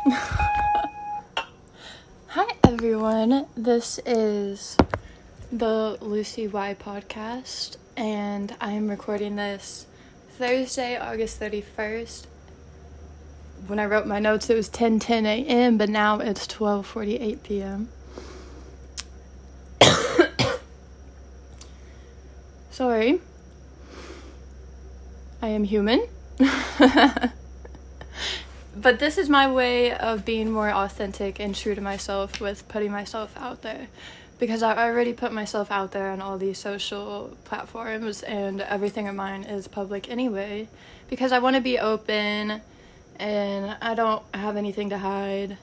Hi, everyone. This is the Lucy Y podcast, and I am recording this Thursday, August 31st. When I wrote my notes, it was 10 10 a.m., but now it's 12 48 p.m. Sorry. I am human. but this is my way of being more authentic and true to myself with putting myself out there. Because I already put myself out there on all these social platforms and everything of mine is public anyway. Because I want to be open and I don't have anything to hide.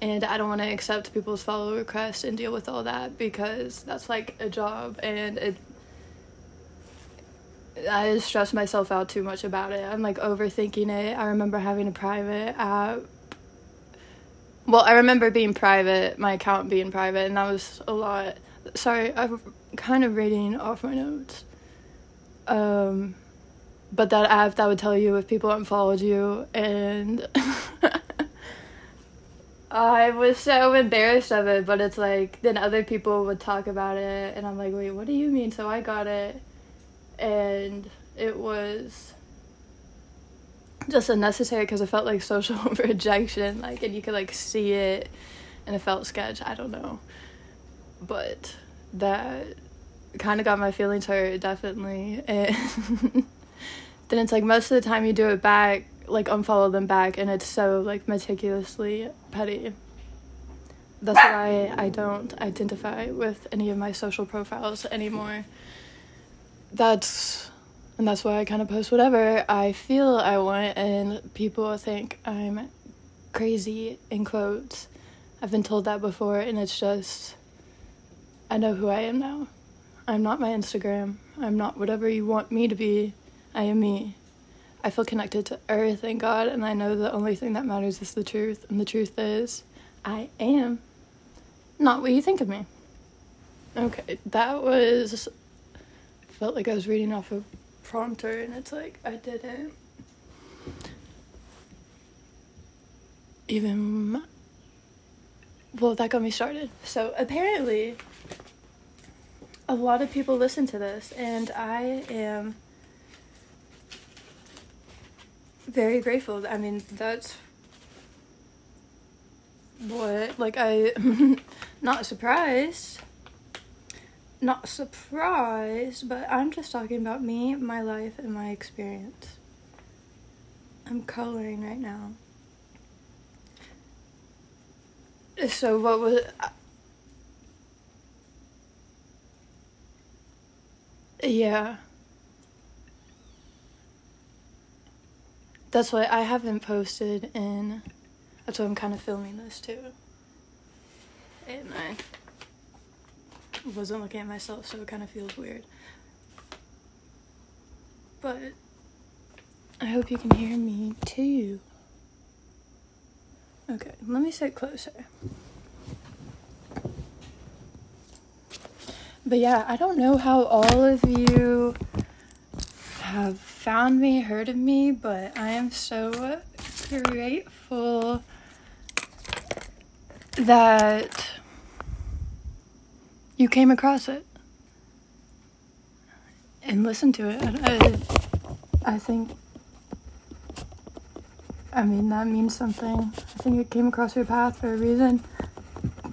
And I don't want to accept people's follow requests and deal with all that because that's like a job and it I stress myself out too much about it. I'm like overthinking it. I remember having a private app. Well, I remember being private, my account being private, and that was a lot. Sorry, I'm kind of reading off my notes. Um, but that app that would tell you if people unfollowed you, and I was so embarrassed of it. But it's like then other people would talk about it, and I'm like, wait, what do you mean? So I got it and it was just unnecessary because it felt like social rejection like and you could like see it and it felt sketch i don't know. But that kind of got my feelings hurt definitely and then it's like most of the time you do it back like unfollow them back and it's so like meticulously petty. That's why i don't identify with any of my social profiles anymore that's and that's why I kind of post whatever I feel I want, and people think I'm crazy in quotes. I've been told that before, and it's just I know who I am now. I'm not my Instagram. I'm not whatever you want me to be. I am me. I feel connected to earth and God, and I know the only thing that matters is the truth, and the truth is I am not what you think of me. Okay, that was felt like I was reading off a prompter, and it's like I didn't even. Well, that got me started. So apparently, a lot of people listen to this, and I am very grateful. I mean, that's what, like, i am not surprised not surprised, but I'm just talking about me, my life, and my experience. I'm coloring right now. So, what was. Yeah. That's why I haven't posted in. That's why I'm kind of filming this too. And I wasn't looking at myself, so it kind of feels weird. But I hope you can hear me too. Okay, let me sit closer. But yeah, I don't know how all of you have found me, heard of me, but I am so grateful that you came across it and listened to it. I, I, think, I mean, that means something. I think it came across your path for a reason.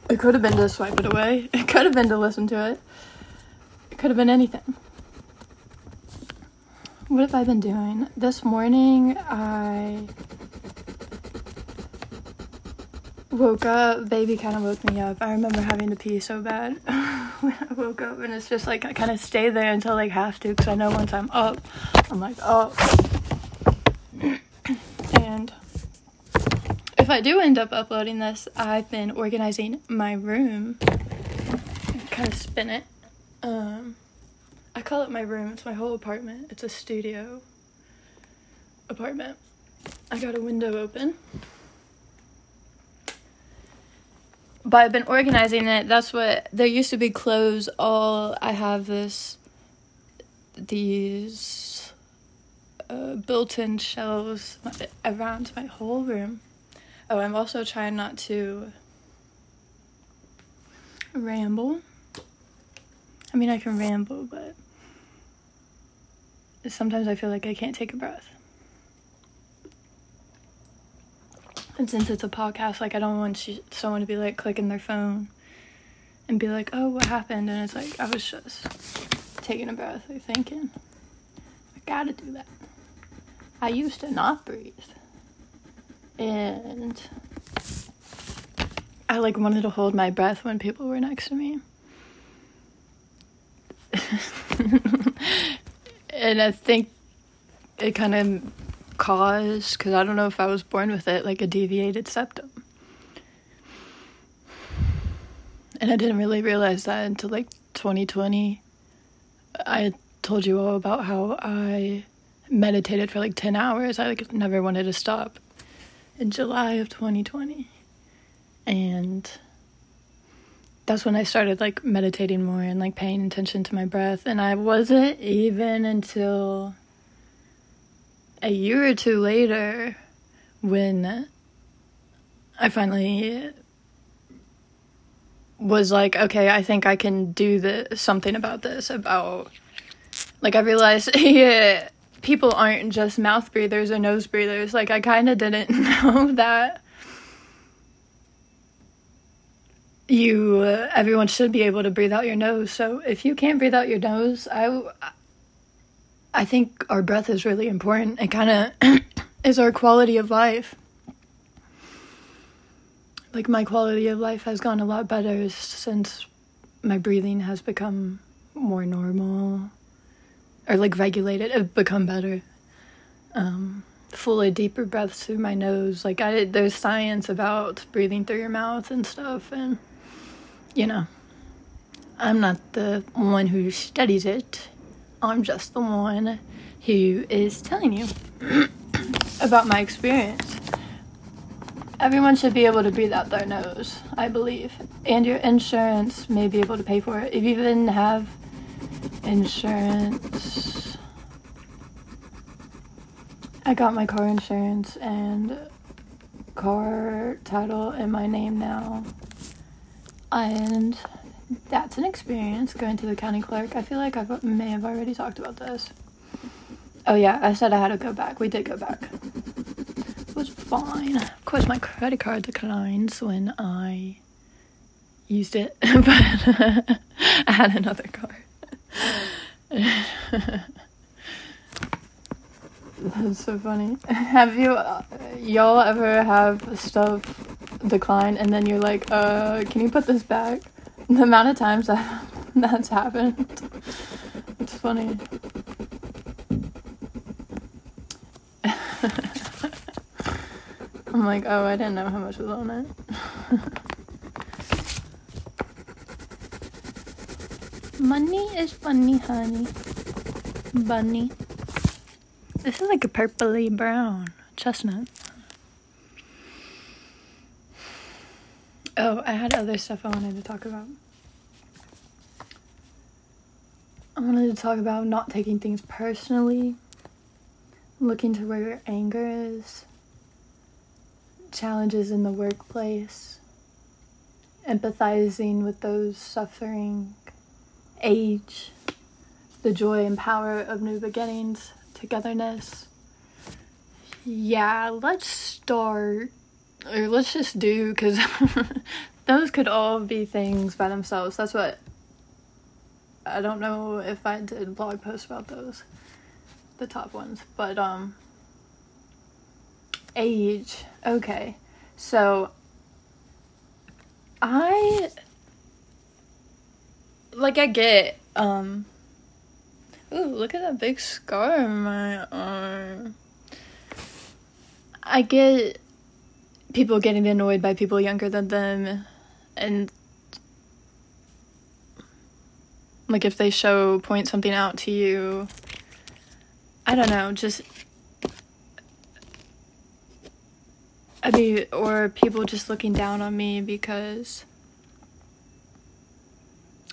It could have been to swipe it away, it could have been to listen to it, it could have been anything. What have I been doing? This morning, I woke up, baby kind of woke me up. I remember having to pee so bad when I woke up, and it's just like I kind of stay there until like have to because I know once I'm up, I'm like up. and if I do end up uploading this, I've been organizing my room. Kind of spin it. Um, I call it my room. It's my whole apartment. It's a studio apartment. I got a window open but I've been organizing it. That's what there used to be clothes. All I have this these uh, built-in shelves around my whole room. Oh, I'm also trying not to ramble. I mean, I can ramble, but sometimes I feel like I can't take a breath. And since it's a podcast, like I don't want someone to be like clicking their phone and be like, "Oh, what happened?" And it's like I was just taking a breath, like thinking, "I gotta do that." I used to not breathe, and I like wanted to hold my breath when people were next to me. and I think it kind of caused, because I don't know if I was born with it, like a deviated septum. And I didn't really realize that until like 2020. I told you all about how I meditated for like 10 hours. I like never wanted to stop in July of 2020. And that's when I started like meditating more and like paying attention to my breath. And I wasn't even until a year or two later when I finally was like, okay, I think I can do this, something about this. About like I realized, yeah, people aren't just mouth breathers or nose breathers. Like I kind of didn't know that you uh, everyone should be able to breathe out your nose. So if you can't breathe out your nose, I I think our breath is really important. It kind of is our quality of life. Like my quality of life has gone a lot better since my breathing has become more normal or like regulated. It become better. Um, fuller, deeper breaths through my nose. Like I, there's science about breathing through your mouth and stuff, and you know, I'm not the one who studies it. I'm just the one who is telling you about my experience. Everyone should be able to breathe out their nose, I believe. And your insurance may be able to pay for it. If you even have insurance, I got my car insurance and car title in my name now and that's an experience going to the county clerk. I feel like I may have already talked about this. Oh yeah, I said I had to go back. We did go back. It was fine. Of course, my credit card declines when I used it, but I had another card. That's so funny. Have you, uh, y'all ever have stuff decline and then you're like, uh, can you put this back? The amount of times that that's happened, it's funny. I'm like, oh, I didn't know how much was on it. Money is funny, honey. Bunny. This is like a purpley brown chestnut. Oh, I had other stuff I wanted to talk about. I wanted to talk about not taking things personally, looking to where your anger is, challenges in the workplace, empathizing with those suffering, age, the joy and power of new beginnings, togetherness. Yeah, let's start, or let's just do, because those could all be things by themselves. That's what I don't know if I did blog posts about those, the top ones, but um, age. Okay, so I like I get um Ooh, look at that big scar on my arm. I get people getting annoyed by people younger than them and like if they show point something out to you I don't know, just I mean or people just looking down on me because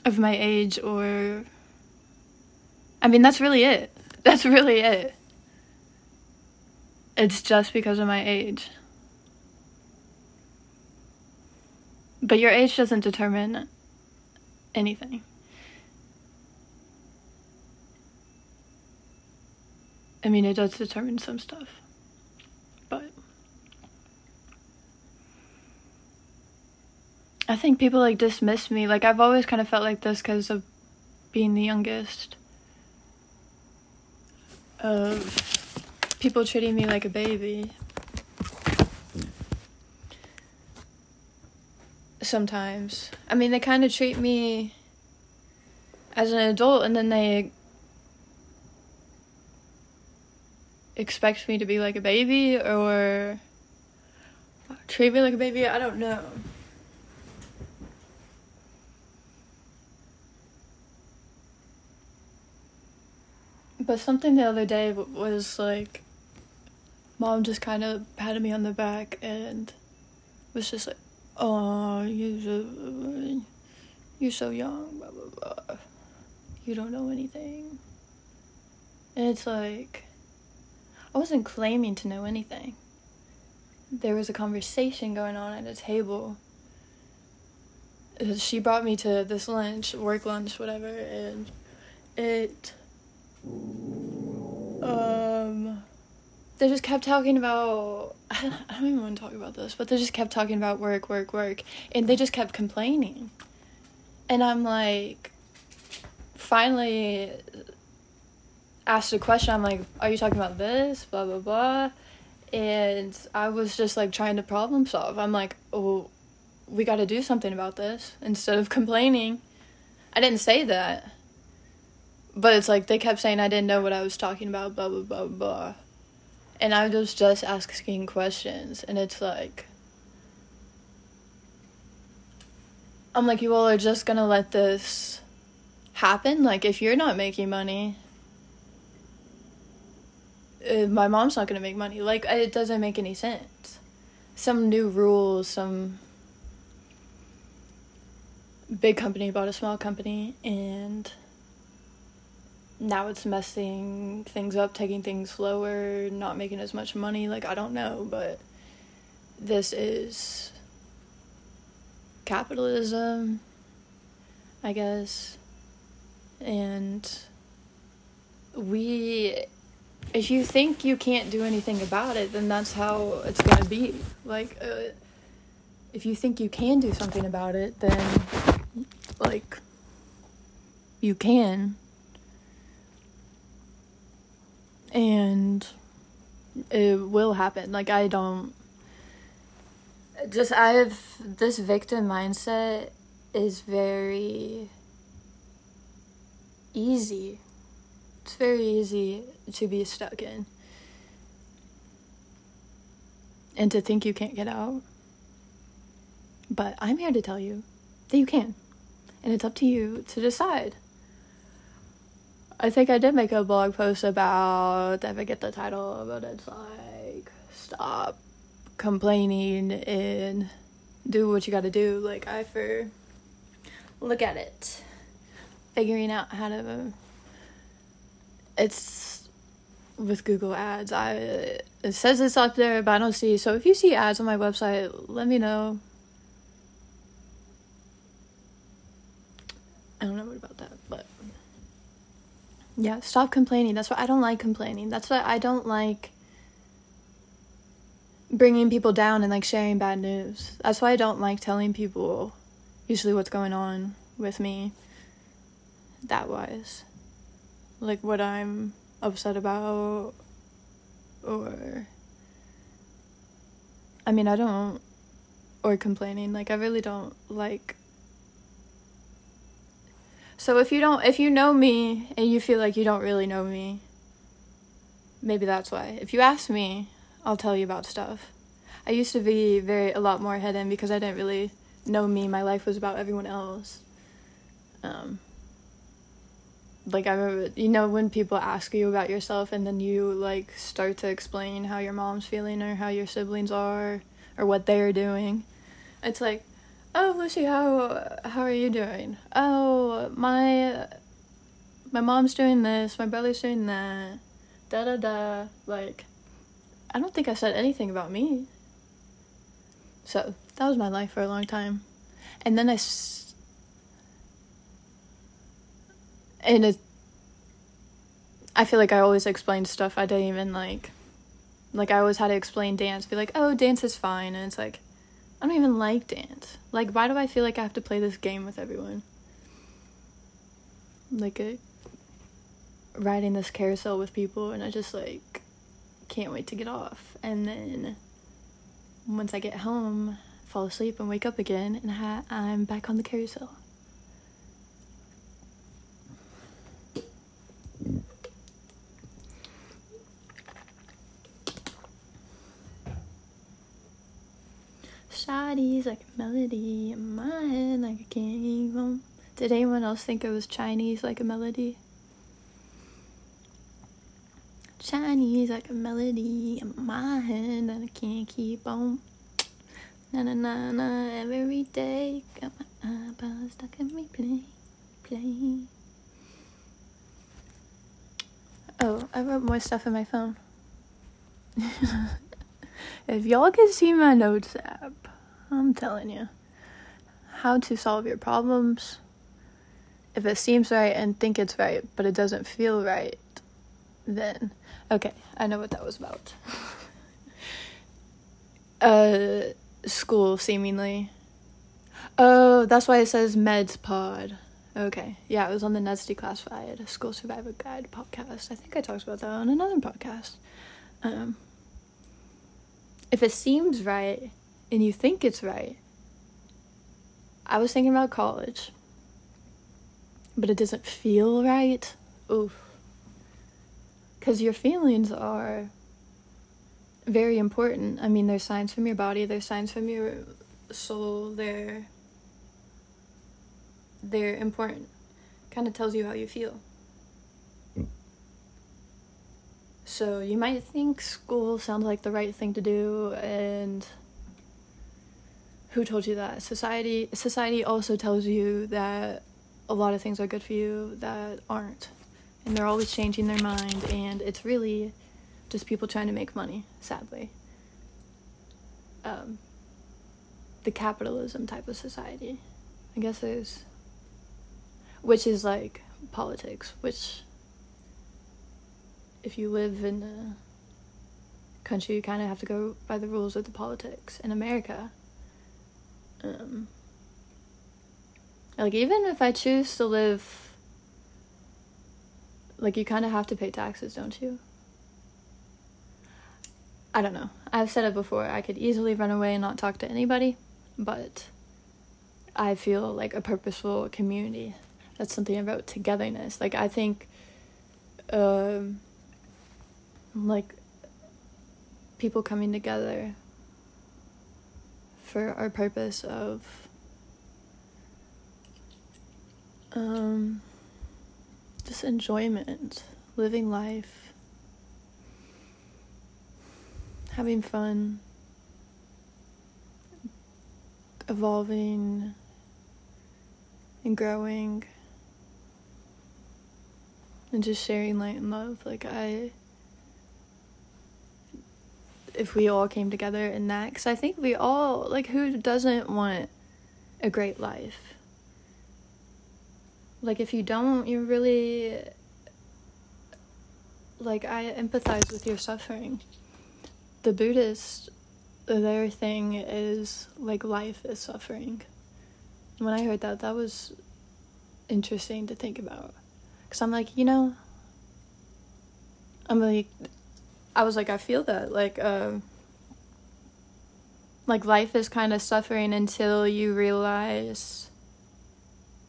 of my age or I mean, that's really it. That's really it. It's just because of my age. But your age doesn't determine anything. I mean, it does determine some stuff. But I think people like dismiss me. Like, I've always kind of felt like this because of being the youngest. Of people treating me like a baby. Sometimes. I mean, they kind of treat me as an adult and then they expect me to be like a baby or treat me like a baby. I don't know. But something the other day was like, mom just kind of patted me on the back and was just like, "Oh, you so, you're so young, blah blah blah. You don't know anything." And it's like, I wasn't claiming to know anything. There was a conversation going on at a table. She brought me to this lunch, work lunch, whatever, and it um, they just kept talking about. I don't even want to talk about this, but they just kept talking about work, work, work, and they just kept complaining. And I'm like, finally asked a question. I'm like, "Are you talking about this?" Blah blah blah, and I was just like trying to problem solve. I'm like, "Oh, we got to do something about this instead of complaining." I didn't say that but it's like they kept saying I didn't know what I was talking about, blah blah blah blah. And I was just asking questions and it's like I'm like, you all are just gonna let this happen? Like if you're not making money uh, my mom's not gonna make money. Like it doesn't make any sense. Some new rules, some big company bought a small company and now it's messing things up, taking things slower, not making as much money. Like, I don't know, but this is capitalism, I guess. And we, if you think you can't do anything about it, then that's how it's gonna be. Like, uh, if you think you can do something about it, then, like, you can and it will happen. Like I don't just I have this victim mindset is very easy. It's very easy to be stuck in. And to think you can't get out. But I'm here to tell you that you can. And it's up to you to decide. I think I did make a blog post about I forget the title, but it's like stop complaining and do what you got to do. Like I for look at it, figuring out how to. It's with Google Ads. I it says it's up there, but I don't see. So if you see ads on my website, let me know. I don't know what about that, but yeah, stop complaining. That's why I don't like complaining. That's why I don't like bringing people down and like sharing bad news. That's why I don't like telling people usually what's going on with me that wise. Like what I'm upset about or I mean, I don't or complaining. Like I really don't like so if you don't if you know me and you feel like you don't really know me, maybe that's why. If you ask me, I'll tell you about stuff. I used to be very a lot more hidden because I didn't really know me. My life was about everyone else. Um like I remember, you know, when people ask you about yourself and then you like start to explain how your mom's feeling or how your siblings are or what they're doing. It's like oh Lucy, how how are you doing? Oh my my mom's doing this, my brother's doing that, da da da. Like, I don't think I said anything about me. So that was my life for a long time. And then I. S- and it. I feel like I always explained stuff I didn't even like. Like, I always had to explain dance, be like, oh, dance is fine. And it's like, I don't even like dance. Like, why do I feel like I have to play this game with everyone? Like, a, riding this carousel with people, and I just, like, can't wait to get off. And then once I get home, fall asleep and wake up again, and I'm back on the carousel. Shawty's like a melody in my head, like I can't even. Did anyone else think it was Chinese like a melody? Chinese like a melody in my head I can't keep on. Na na na na every day. Got my eyeballs stuck in me play, play. Oh, I wrote more stuff in my phone. if y'all can see my notes app, I'm telling you how to solve your problems. If it seems right and think it's right, but it doesn't feel right, then okay, I know what that was about. uh, school seemingly. Oh, that's why it says Meds Pod. Okay, yeah, it was on the Ned's Declassified School Survivor Guide podcast. I think I talked about that on another podcast. Um, if it seems right and you think it's right, I was thinking about college, but it doesn't feel right. Oof. Because your feelings are very important. I mean, there's signs from your body, there's signs from your soul, they're they're important. Kind of tells you how you feel. So you might think school sounds like the right thing to do and who told you that? Society society also tells you that a lot of things are good for you that aren't. And they're always changing their mind and it's really just people trying to make money, sadly. Um, the capitalism type of society. I guess there's which is like politics, which if you live in a country, you kind of have to go by the rules of the politics. In America, um, like even if I choose to live, like you kind of have to pay taxes, don't you? I don't know. I've said it before. I could easily run away and not talk to anybody, but I feel like a purposeful community. That's something about togetherness. Like I think, um, like people coming together for our purpose of um, just enjoyment, living life, having fun, evolving and growing and just sharing light and love. Like i if we all came together in that because i think we all like who doesn't want a great life? Like if you don't you really like i empathize with your suffering. The buddhist their thing is like life is suffering. When i heard that that was interesting to think about. Because i'm like you know i'm like i was like i feel that like um like life is kind of suffering until you realize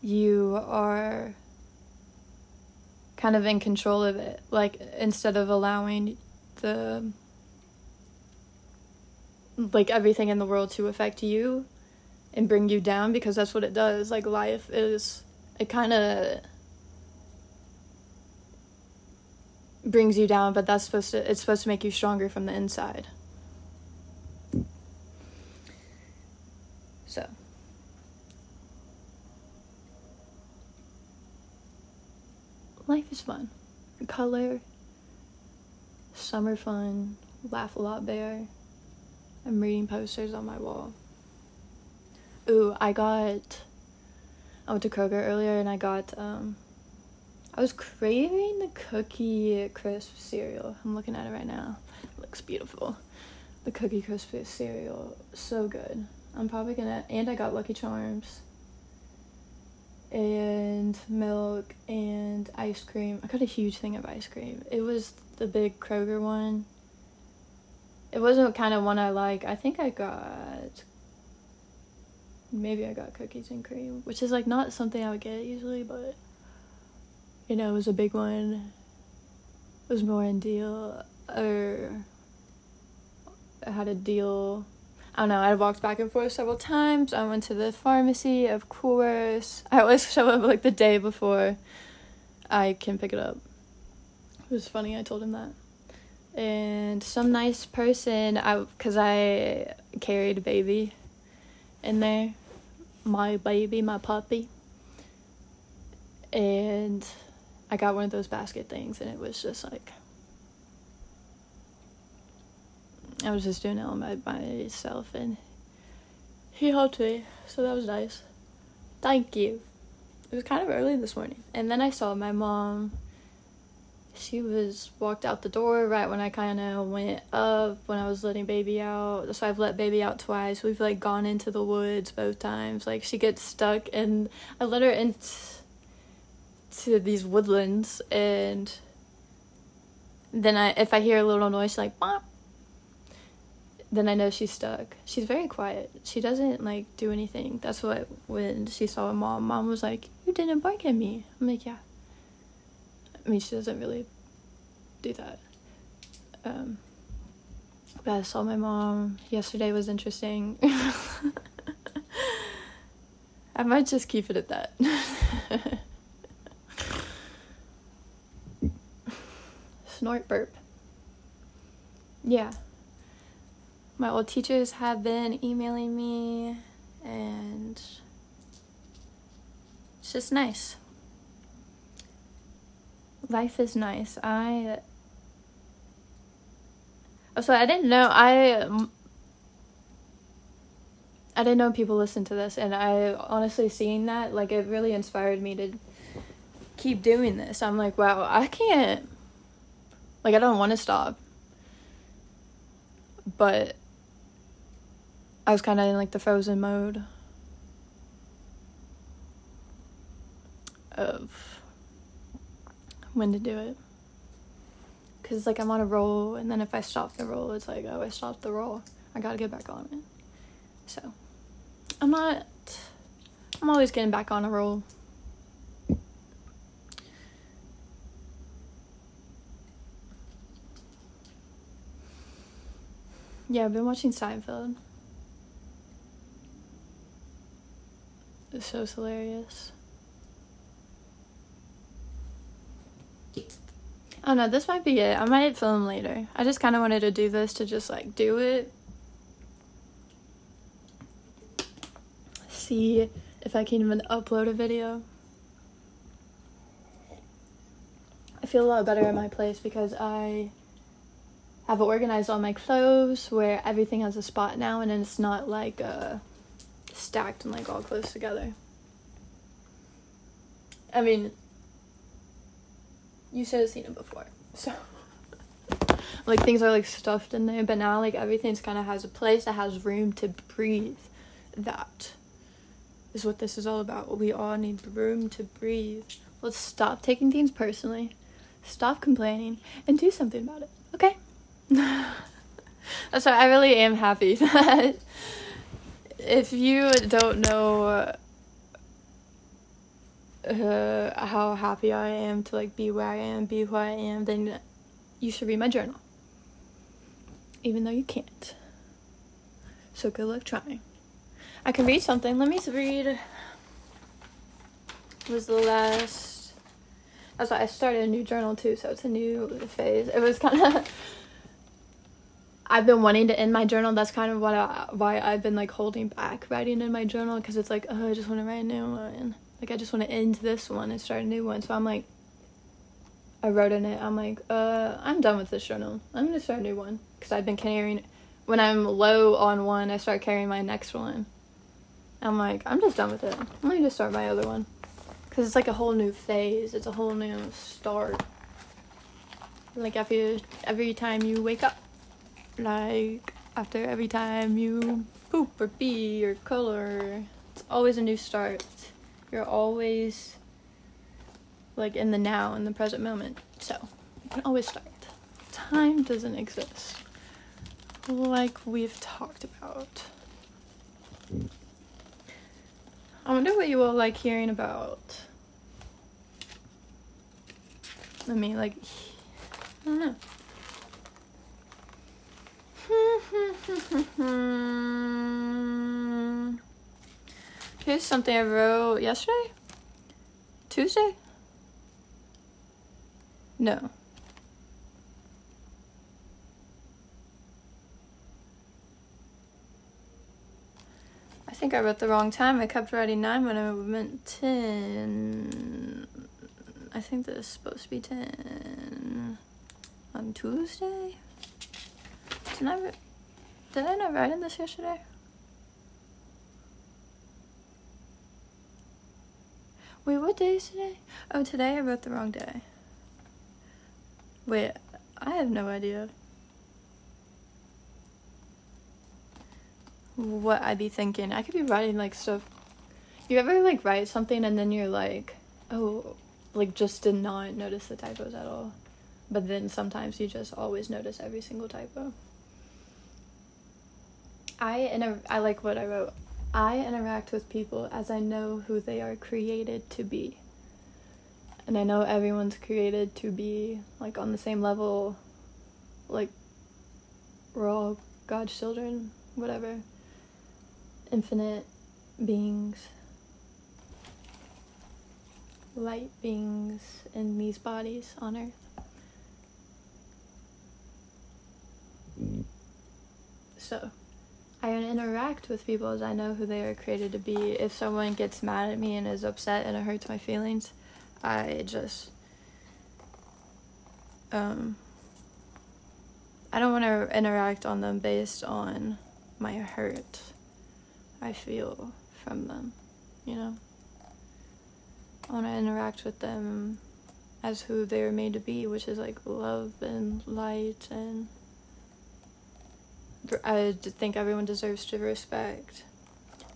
you are kind of in control of it like instead of allowing the like everything in the world to affect you and bring you down because that's what it does. Like life is it kind of brings you down but that's supposed to it's supposed to make you stronger from the inside. So. Life is fun. Color. Summer fun. Laugh a lot bear i'm reading posters on my wall. Ooh, I got. I went to Kroger earlier and I got. um I was craving the Cookie Crisp cereal. I'm looking at it right now. It looks beautiful. The Cookie Crisp cereal, so good. I'm probably gonna. And I got Lucky Charms. And milk and ice cream. I got a huge thing of ice cream. It was the big Kroger one. It wasn't kind of one I like. I think I got maybe I got cookies and cream, which is like not something I would get usually, but you know, it was a big one. It was more in deal or I had a deal. I don't know, I walked back and forth several times. I went to the pharmacy, of course. I always show up like the day before I can pick it up. It was funny, I told him that. And some nice person, I because I carried a baby in there, my baby, my puppy, and I got one of those basket things, and it was just like I was just doing it all by myself, and he helped me, so that was nice. Thank you. It was kind of early this morning, and then I saw my mom she was walked out the door right when I kind of went up when I was letting baby out. So I've let baby out twice. We've like gone into the woods both times. Like she gets stuck and I let her into to these woodlands and then I if I hear a little noise like Bop, then I know she's stuck. She's very quiet. She doesn't like do anything. That's what when she saw my mom, mom was like, "You didn't bark at me." I'm like, "Yeah." I mean, she doesn't really do that. Um, but I saw my mom yesterday was interesting. I might just keep it at that. Snort burp. Yeah. My old teachers have been emailing me and it's just nice life is nice. I so I didn't know I mm, I didn't know people listen to this, and I honestly seeing that like it really inspired me to keep doing this. I'm like, wow, I can't. Like, I don't want to stop, but I was kind of in like the frozen mode of when to do it. Cause like I'm on a roll, and then if I stop the roll, it's like oh I stopped the roll. I gotta get back on it. So I'm not. I'm always getting back on a roll. Yeah, I've been watching Seinfeld. It's so hilarious. Oh no, this might be it. I might film later. I just kind of wanted to do this to just like do it. See if I can even upload a video. I feel a lot better in my place because I have organized all my clothes where everything has a spot now and it's not like uh, stacked and like all close together. I mean, you should have seen it before. So like things are like stuffed in there, but now like everything's kind of has a place that has room to breathe. That is what this is all about. We all need room to breathe. Let's stop taking things personally, stop complaining, and do something about it. Okay? That's why I really am happy that if you don't know uh, how happy I am to like be where I am, be who I am, then you should read my journal. Even though you can't. So good luck trying. I can read something. Let me read. It Was the last. That's why I started a new journal too, so it's a new phase. It was kind of. I've been wanting to end my journal. That's kind of what I, why I've been like holding back writing in my journal because it's like, oh, I just want to write a new one like I just want to end this one and start a new one. So I'm like, I wrote in it. I'm like, uh, I'm done with this journal. I'm gonna start a new one because I've been carrying. When I'm low on one, I start carrying my next one. I'm like, I'm just done with it. Let me just start my other one. Because it's like a whole new phase, it's a whole new start. Like every, every time you wake up, like after every time you poop or pee or color, it's always a new start. You're always like in the now, in the present moment. So you can always start. Time doesn't exist. Like we've talked about. I wonder what you all like hearing about. let me like, I don't know. Hmm. Here's something I wrote yesterday? Tuesday? No. I think I wrote the wrong time. I kept writing 9 when I meant 10. I think this is supposed to be 10 on Tuesday? I, did I not write in this yesterday? Wait, what day is today? Oh, today I wrote the wrong day. Wait, I have no idea. What I'd be thinking. I could be writing like stuff. You ever like write something and then you're like, oh, like just did not notice the typos at all. But then sometimes you just always notice every single typo. I inter- I like what I wrote. I interact with people as I know who they are created to be. And I know everyone's created to be like on the same level like we're all God's children, whatever. Infinite beings. Light beings in these bodies on earth. Mm. So, I interact with people as I know who they are created to be. If someone gets mad at me and is upset and it hurts my feelings, I just um I don't want to interact on them based on my hurt I feel from them, you know. I want to interact with them as who they're made to be, which is like love and light and I think everyone deserves to respect.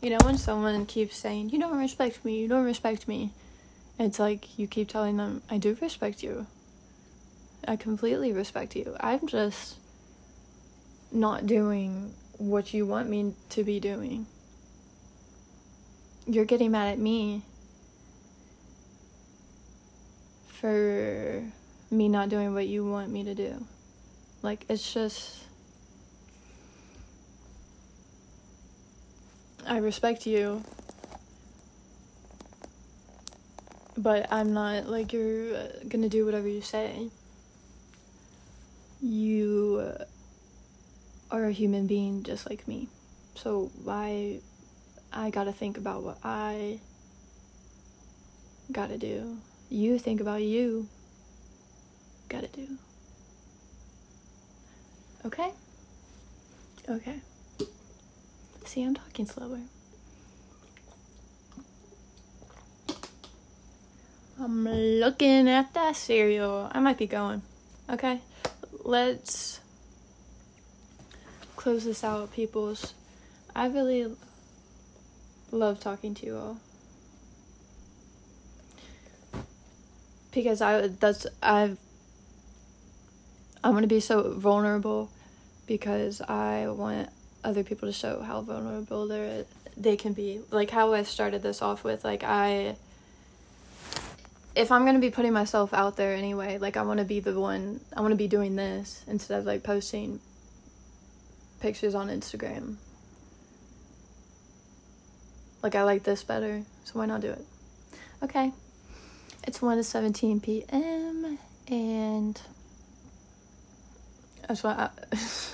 You know, when someone keeps saying, You don't respect me, you don't respect me, it's like you keep telling them, I do respect you. I completely respect you. I'm just not doing what you want me to be doing. You're getting mad at me for me not doing what you want me to do. Like, it's just I respect you, but I'm not like you're uh, gonna do whatever you say. You uh, are a human being just like me, so why I gotta think about what I gotta do. You think about you gotta do. Okay? Okay. See, I'm talking slower. I'm looking at that cereal. I might be going. Okay? Let's close this out, peoples. I really love talking to you all. Because I that's I've I want to be so vulnerable because I want other people to show how vulnerable they they can be. Like how I started this off with like I if I'm to be putting myself out there anyway, like I want to be the one I want to be doing this instead of like posting pictures on Instagram. Like I like this better, so why not do it? Okay. It's 1 to 17 p.m. and that's why I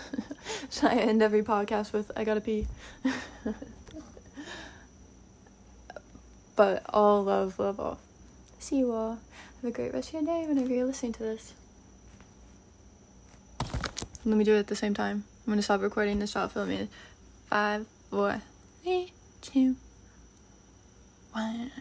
So I end every podcast with I gotta pee. but all love, love all. See you all. Have a great rest of your day whenever you're listening to this. Let me do it at the same time. I'm gonna stop recording and stop filming. Five, four, three, two, What?